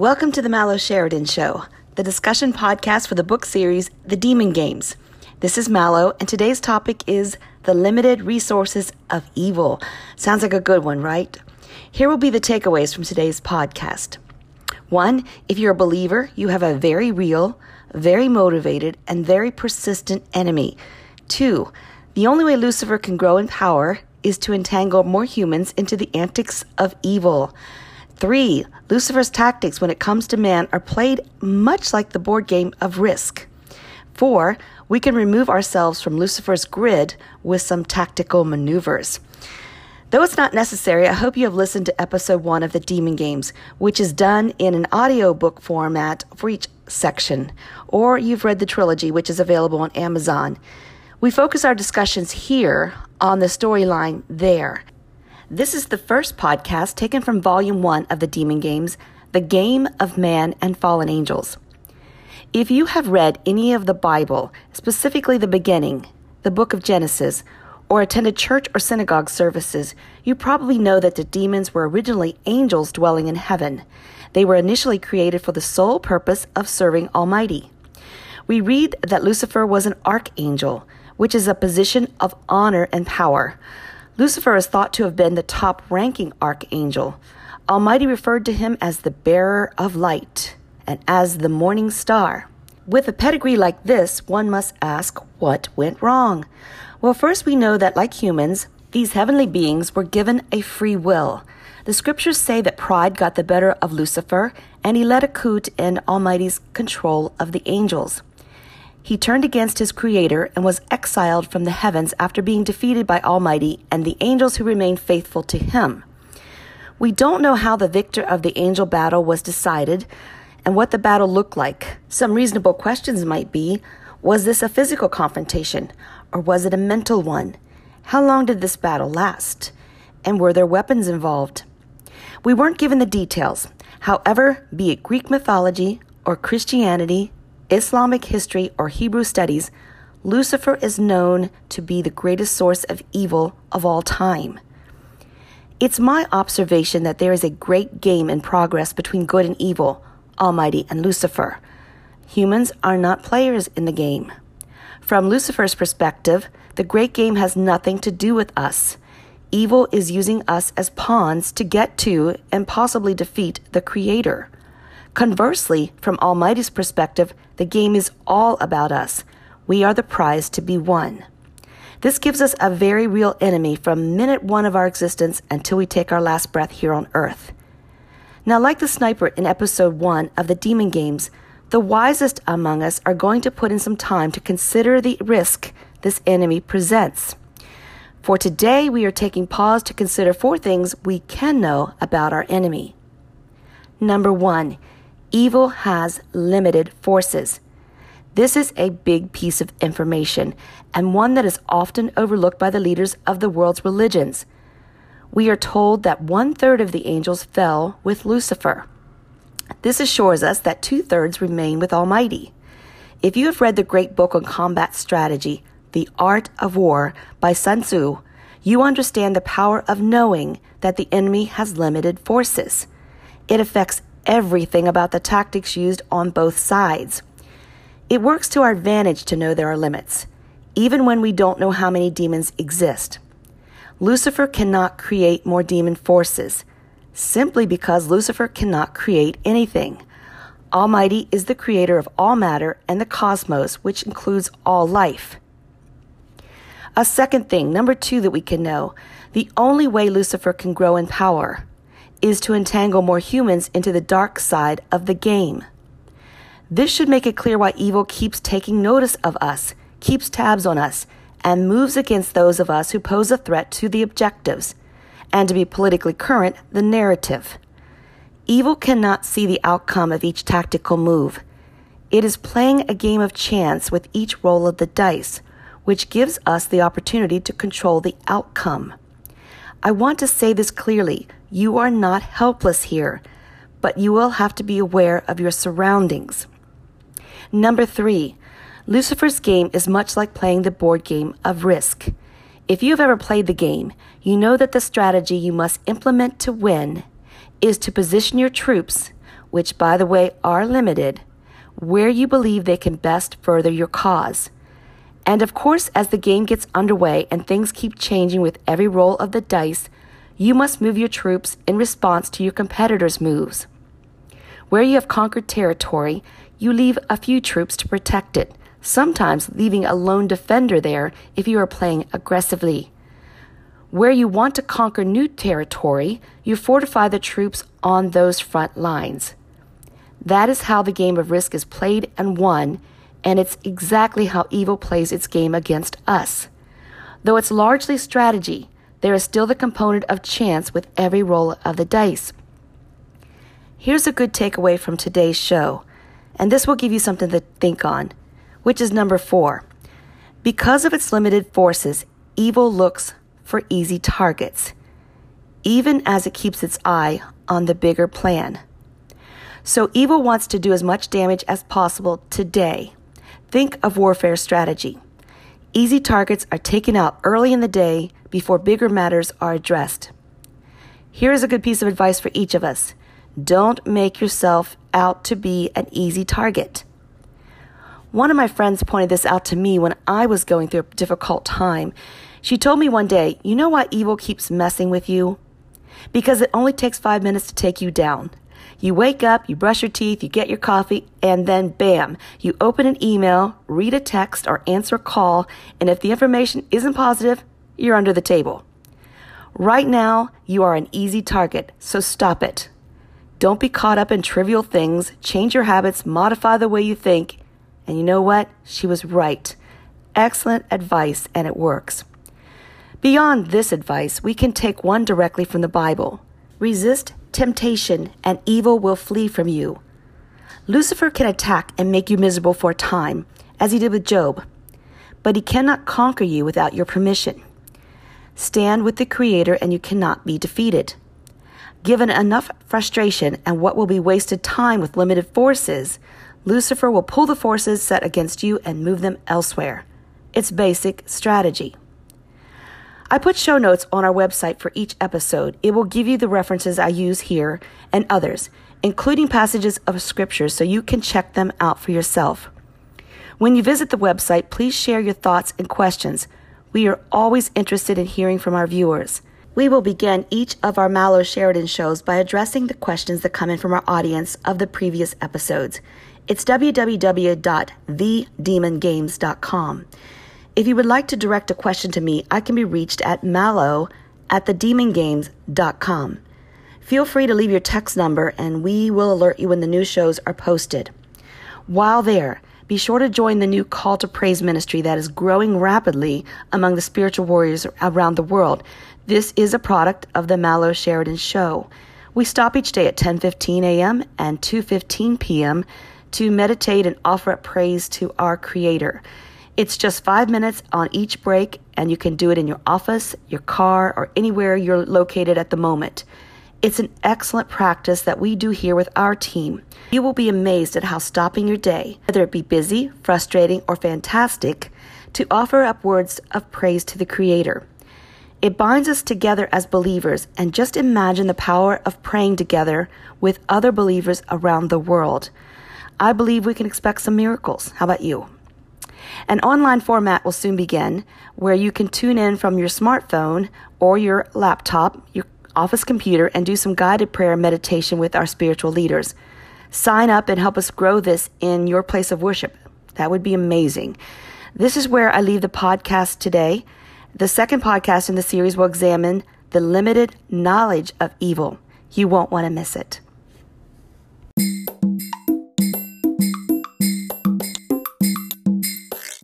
Welcome to the Mallow Sheridan Show, the discussion podcast for the book series The Demon Games. This is Mallow, and today's topic is The Limited Resources of Evil. Sounds like a good one, right? Here will be the takeaways from today's podcast. One, if you're a believer, you have a very real, very motivated, and very persistent enemy. Two, the only way Lucifer can grow in power is to entangle more humans into the antics of evil. Three, Lucifer's tactics when it comes to man are played much like the board game of Risk. Four, we can remove ourselves from Lucifer's grid with some tactical maneuvers. Though it's not necessary, I hope you have listened to episode one of the Demon Games, which is done in an audiobook format for each section, or you've read the trilogy, which is available on Amazon. We focus our discussions here on the storyline there. This is the first podcast taken from Volume 1 of the Demon Games, The Game of Man and Fallen Angels. If you have read any of the Bible, specifically the beginning, the book of Genesis, or attended church or synagogue services, you probably know that the demons were originally angels dwelling in heaven. They were initially created for the sole purpose of serving Almighty. We read that Lucifer was an archangel, which is a position of honor and power. Lucifer is thought to have been the top ranking archangel. Almighty referred to him as the bearer of light and as the morning star. With a pedigree like this, one must ask what went wrong. Well, first we know that, like humans, these heavenly beings were given a free will. The scriptures say that pride got the better of Lucifer and he led a coup in Almighty's control of the angels. He turned against his Creator and was exiled from the heavens after being defeated by Almighty and the angels who remained faithful to him. We don't know how the victor of the angel battle was decided and what the battle looked like. Some reasonable questions might be was this a physical confrontation or was it a mental one? How long did this battle last? And were there weapons involved? We weren't given the details. However, be it Greek mythology or Christianity, Islamic history, or Hebrew studies, Lucifer is known to be the greatest source of evil of all time. It's my observation that there is a great game in progress between good and evil, Almighty and Lucifer. Humans are not players in the game. From Lucifer's perspective, the great game has nothing to do with us. Evil is using us as pawns to get to and possibly defeat the Creator. Conversely, from Almighty's perspective, the game is all about us. We are the prize to be won. This gives us a very real enemy from minute one of our existence until we take our last breath here on earth. Now, like the sniper in episode one of the Demon Games, the wisest among us are going to put in some time to consider the risk this enemy presents. For today, we are taking pause to consider four things we can know about our enemy. Number one, evil has limited forces. This is a big piece of information and one that is often overlooked by the leaders of the world's religions. We are told that one third of the angels fell with Lucifer. This assures us that two thirds remain with Almighty. If you have read the great book on combat strategy, The Art of War by Sun Tzu, you understand the power of knowing that the enemy has limited forces. It affects everything about the tactics used on both sides. It works to our advantage to know there are limits, even when we don't know how many demons exist. Lucifer cannot create more demon forces, simply because Lucifer cannot create anything. Almighty is the creator of all matter and the cosmos, which includes all life. A second thing, number two, that we can know the only way Lucifer can grow in power is to entangle more humans into the dark side of the game. This should make it clear why evil keeps taking notice of us, keeps tabs on us, and moves against those of us who pose a threat to the objectives, and to be politically current, the narrative. Evil cannot see the outcome of each tactical move. It is playing a game of chance with each roll of the dice, which gives us the opportunity to control the outcome. I want to say this clearly you are not helpless here, but you will have to be aware of your surroundings. Number three, Lucifer's game is much like playing the board game of Risk. If you have ever played the game, you know that the strategy you must implement to win is to position your troops which, by the way, are limited, where you believe they can best further your cause. And of course, as the game gets underway and things keep changing with every roll of the dice, you must move your troops in response to your competitors' moves. Where you have conquered territory, you leave a few troops to protect it, sometimes leaving a lone defender there if you are playing aggressively. Where you want to conquer new territory, you fortify the troops on those front lines. That is how the game of risk is played and won, and it's exactly how evil plays its game against us. Though it's largely strategy, there is still the component of chance with every roll of the dice. Here's a good takeaway from today's show, and this will give you something to think on, which is number four. Because of its limited forces, evil looks for easy targets, even as it keeps its eye on the bigger plan. So evil wants to do as much damage as possible today. Think of warfare strategy. Easy targets are taken out early in the day before bigger matters are addressed. Here is a good piece of advice for each of us don't make yourself out to be an easy target. One of my friends pointed this out to me when I was going through a difficult time. She told me one day, You know why evil keeps messing with you? Because it only takes five minutes to take you down. You wake up, you brush your teeth, you get your coffee, and then bam, you open an email, read a text, or answer a call, and if the information isn't positive, you're under the table. Right now, you are an easy target, so stop it. Don't be caught up in trivial things, change your habits, modify the way you think, and you know what? She was right. Excellent advice, and it works. Beyond this advice, we can take one directly from the Bible. Resist temptation, and evil will flee from you. Lucifer can attack and make you miserable for a time, as he did with Job, but he cannot conquer you without your permission. Stand with the Creator, and you cannot be defeated. Given enough frustration and what will be wasted time with limited forces, Lucifer will pull the forces set against you and move them elsewhere. It's basic strategy. I put show notes on our website for each episode. It will give you the references I use here and others, including passages of scriptures, so you can check them out for yourself. When you visit the website, please share your thoughts and questions. We are always interested in hearing from our viewers. We will begin each of our Mallow Sheridan shows by addressing the questions that come in from our audience of the previous episodes. It's www.thedemongames.com. If you would like to direct a question to me, I can be reached at mallow at thedemongames.com. Feel free to leave your text number and we will alert you when the new shows are posted. While there, be sure to join the new Call to Praise ministry that is growing rapidly among the spiritual warriors around the world. This is a product of the Mallow Sheridan Show. We stop each day at 10:15 a.m. and 2:15 p.m. to meditate and offer up praise to our creator. It's just five minutes on each break, and you can do it in your office, your car, or anywhere you're located at the moment. It's an excellent practice that we do here with our team. You will be amazed at how stopping your day, whether it be busy, frustrating, or fantastic, to offer up words of praise to the Creator. It binds us together as believers, and just imagine the power of praying together with other believers around the world. I believe we can expect some miracles. How about you? An online format will soon begin where you can tune in from your smartphone or your laptop, your office computer, and do some guided prayer and meditation with our spiritual leaders. Sign up and help us grow this in your place of worship. That would be amazing. This is where I leave the podcast today. The second podcast in the series will examine the limited knowledge of evil. You won't want to miss it.